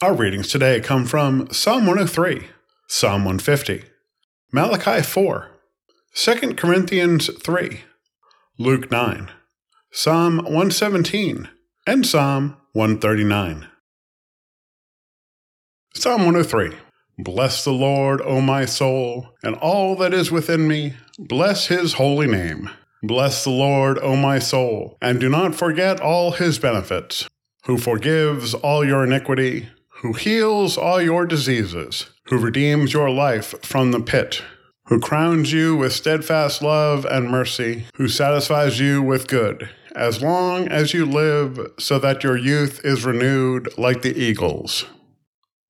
Our readings today come from Psalm 103, Psalm 150, Malachi 4, 2 Corinthians 3, Luke 9, Psalm 117, and Psalm 139. Psalm 103 Bless the Lord, O my soul, and all that is within me, bless his holy name. Bless the Lord, O my soul, and do not forget all his benefits, who forgives all your iniquity, who heals all your diseases, who redeems your life from the pit, who crowns you with steadfast love and mercy, who satisfies you with good, as long as you live, so that your youth is renewed like the eagles.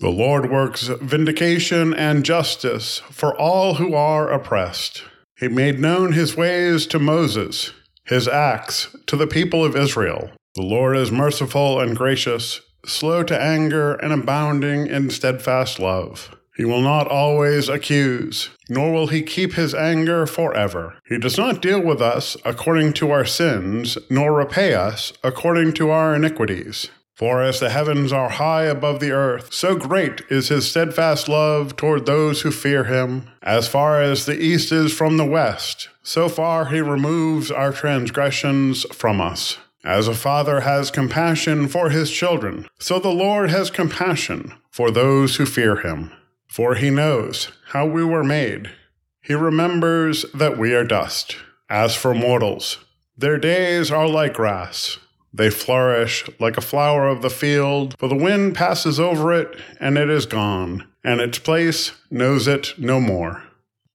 The Lord works vindication and justice for all who are oppressed. He made known his ways to Moses, his acts to the people of Israel. The Lord is merciful and gracious, slow to anger, and abounding in steadfast love. He will not always accuse, nor will he keep his anger forever. He does not deal with us according to our sins, nor repay us according to our iniquities. For as the heavens are high above the earth, so great is his steadfast love toward those who fear him. As far as the east is from the west, so far he removes our transgressions from us. As a father has compassion for his children, so the Lord has compassion for those who fear him. For he knows how we were made. He remembers that we are dust. As for mortals, their days are like grass. They flourish like a flower of the field, for the wind passes over it, and it is gone, and its place knows it no more.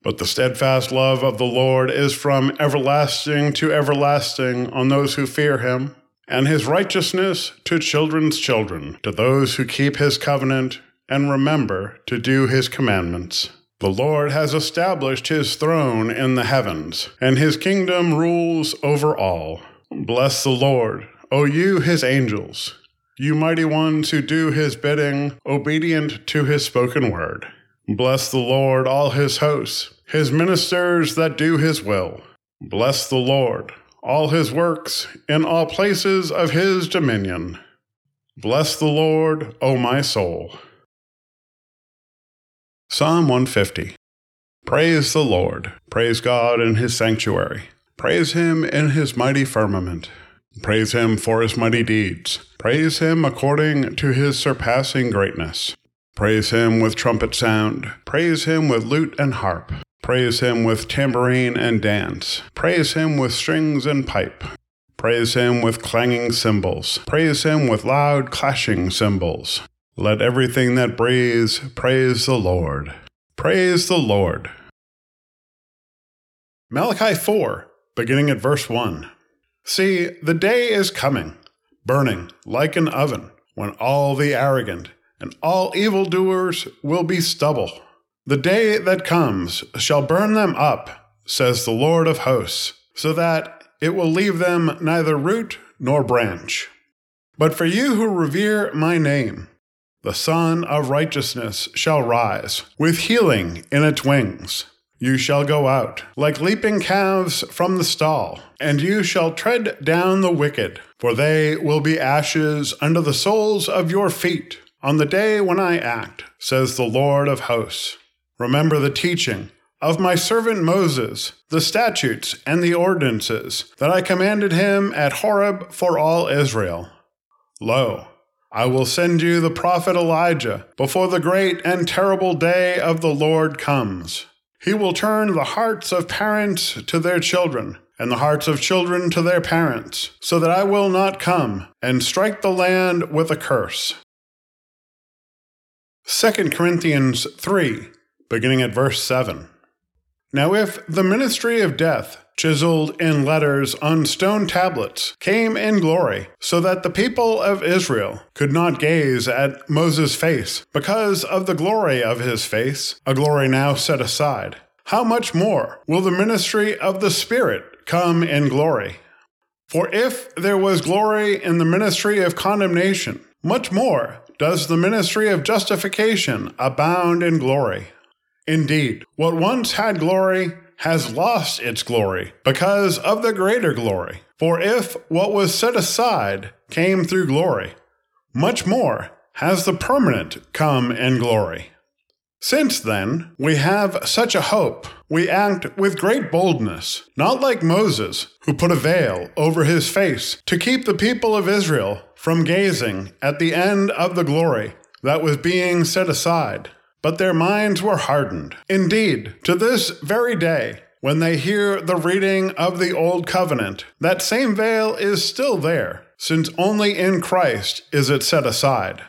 But the steadfast love of the Lord is from everlasting to everlasting on those who fear him, and his righteousness to children's children, to those who keep his covenant and remember to do his commandments. The Lord has established his throne in the heavens, and his kingdom rules over all. Bless the Lord. O you, his angels, you mighty ones who do his bidding, obedient to his spoken word. Bless the Lord, all his hosts, his ministers that do his will. Bless the Lord, all his works, in all places of his dominion. Bless the Lord, O my soul. Psalm 150 Praise the Lord. Praise God in his sanctuary. Praise him in his mighty firmament. Praise him for his mighty deeds. Praise him according to his surpassing greatness. Praise him with trumpet sound. Praise him with lute and harp. Praise him with tambourine and dance. Praise him with strings and pipe. Praise him with clanging cymbals. Praise him with loud clashing cymbals. Let everything that breathes praise the Lord. Praise the Lord. Malachi 4, beginning at verse 1. See, the day is coming, burning like an oven, when all the arrogant and all evildoers will be stubble. The day that comes shall burn them up, says the Lord of hosts, so that it will leave them neither root nor branch. But for you who revere my name, the Sun of Righteousness shall rise, with healing in its wings. You shall go out like leaping calves from the stall, and you shall tread down the wicked, for they will be ashes under the soles of your feet on the day when I act, says the Lord of hosts. Remember the teaching of my servant Moses, the statutes and the ordinances that I commanded him at Horeb for all Israel. Lo, I will send you the prophet Elijah before the great and terrible day of the Lord comes. He will turn the hearts of parents to their children, and the hearts of children to their parents, so that I will not come and strike the land with a curse. 2 Corinthians 3, beginning at verse 7. Now, if the ministry of death, chiseled in letters on stone tablets, came in glory, so that the people of Israel could not gaze at Moses' face because of the glory of his face, a glory now set aside, how much more will the ministry of the Spirit come in glory? For if there was glory in the ministry of condemnation, much more does the ministry of justification abound in glory. Indeed, what once had glory has lost its glory because of the greater glory. For if what was set aside came through glory, much more has the permanent come in glory. Since then, we have such a hope. We act with great boldness, not like Moses, who put a veil over his face to keep the people of Israel from gazing at the end of the glory that was being set aside. But their minds were hardened. Indeed, to this very day, when they hear the reading of the Old Covenant, that same veil is still there, since only in Christ is it set aside.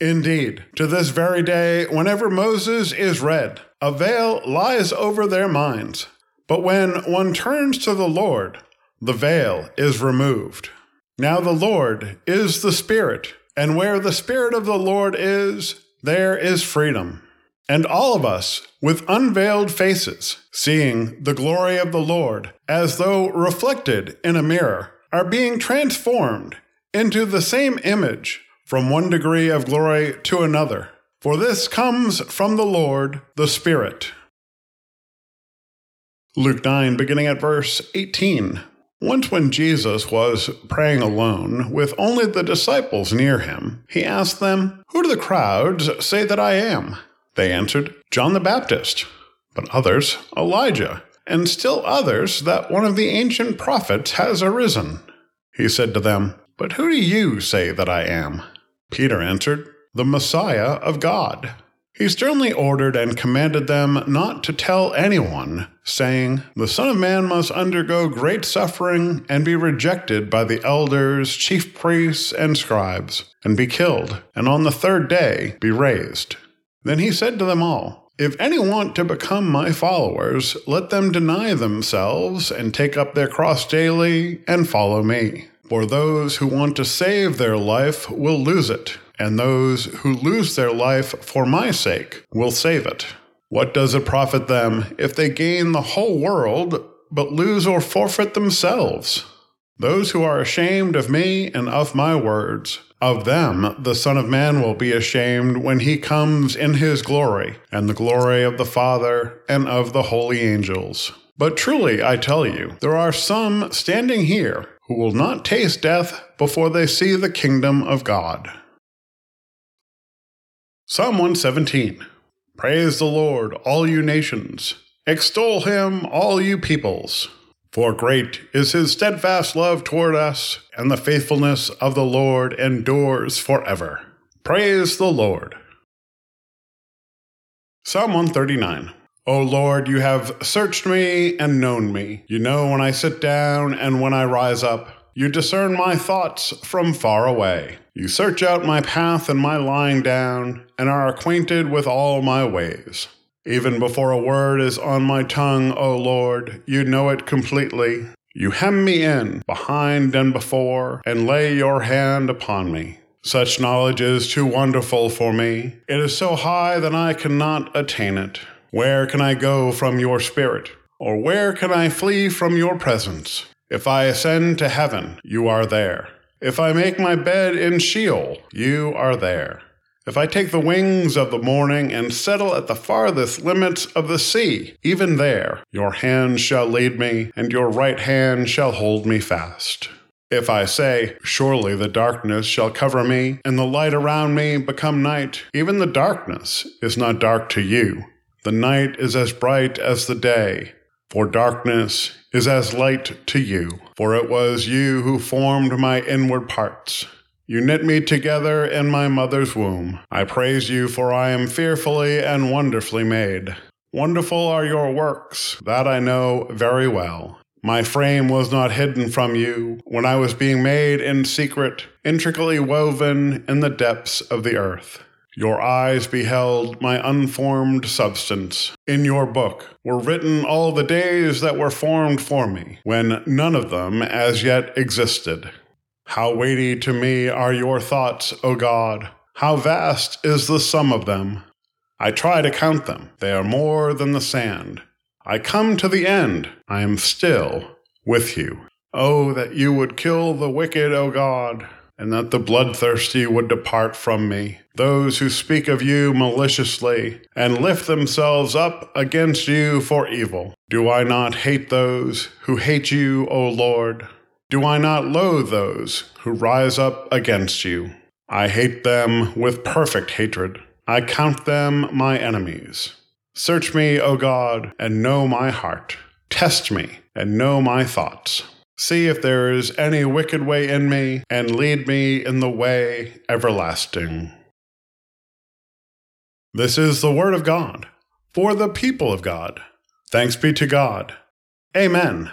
Indeed, to this very day, whenever Moses is read, a veil lies over their minds. But when one turns to the Lord, the veil is removed. Now the Lord is the Spirit, and where the Spirit of the Lord is, there is freedom. And all of us, with unveiled faces, seeing the glory of the Lord as though reflected in a mirror, are being transformed into the same image from one degree of glory to another. For this comes from the Lord, the Spirit. Luke 9, beginning at verse 18. Once, when Jesus was praying alone with only the disciples near him, he asked them, Who do the crowds say that I am? They answered, John the Baptist, but others, Elijah, and still others, that one of the ancient prophets has arisen. He said to them, But who do you say that I am? Peter answered, The Messiah of God. He sternly ordered and commanded them not to tell anyone, saying, The Son of Man must undergo great suffering and be rejected by the elders, chief priests, and scribes, and be killed, and on the third day be raised. Then he said to them all, If any want to become my followers, let them deny themselves and take up their cross daily and follow me. For those who want to save their life will lose it, and those who lose their life for my sake will save it. What does it profit them if they gain the whole world but lose or forfeit themselves? Those who are ashamed of me and of my words, of them the Son of Man will be ashamed when he comes in his glory, and the glory of the Father and of the holy angels. But truly, I tell you, there are some standing here who will not taste death before they see the kingdom of God. Psalm 117 Praise the Lord, all you nations. Extol him, all you peoples. For great is his steadfast love toward us, and the faithfulness of the Lord endures forever. Praise the Lord. Psalm 139 O Lord, you have searched me and known me. You know when I sit down and when I rise up. You discern my thoughts from far away. You search out my path and my lying down, and are acquainted with all my ways. Even before a word is on my tongue, O Lord, you know it completely. You hem me in, behind and before, and lay your hand upon me. Such knowledge is too wonderful for me. It is so high that I cannot attain it. Where can I go from your spirit? Or where can I flee from your presence? If I ascend to heaven, you are there. If I make my bed in Sheol, you are there. If I take the wings of the morning and settle at the farthest limits of the sea, even there your hand shall lead me, and your right hand shall hold me fast. If I say, Surely the darkness shall cover me, and the light around me become night, even the darkness is not dark to you. The night is as bright as the day, for darkness is as light to you. For it was you who formed my inward parts. You knit me together in my mother's womb. I praise you, for I am fearfully and wonderfully made. Wonderful are your works, that I know very well. My frame was not hidden from you when I was being made in secret, intricately woven in the depths of the earth. Your eyes beheld my unformed substance. In your book were written all the days that were formed for me, when none of them as yet existed. How weighty to me are your thoughts, O God! How vast is the sum of them! I try to count them, they are more than the sand. I come to the end, I am still with you. Oh, that you would kill the wicked, O God! And that the bloodthirsty would depart from me. Those who speak of you maliciously and lift themselves up against you for evil. Do I not hate those who hate you, O Lord? Do I not loathe those who rise up against you? I hate them with perfect hatred. I count them my enemies. Search me, O God, and know my heart. Test me and know my thoughts. See if there is any wicked way in me, and lead me in the way everlasting. This is the word of God for the people of God. Thanks be to God. Amen.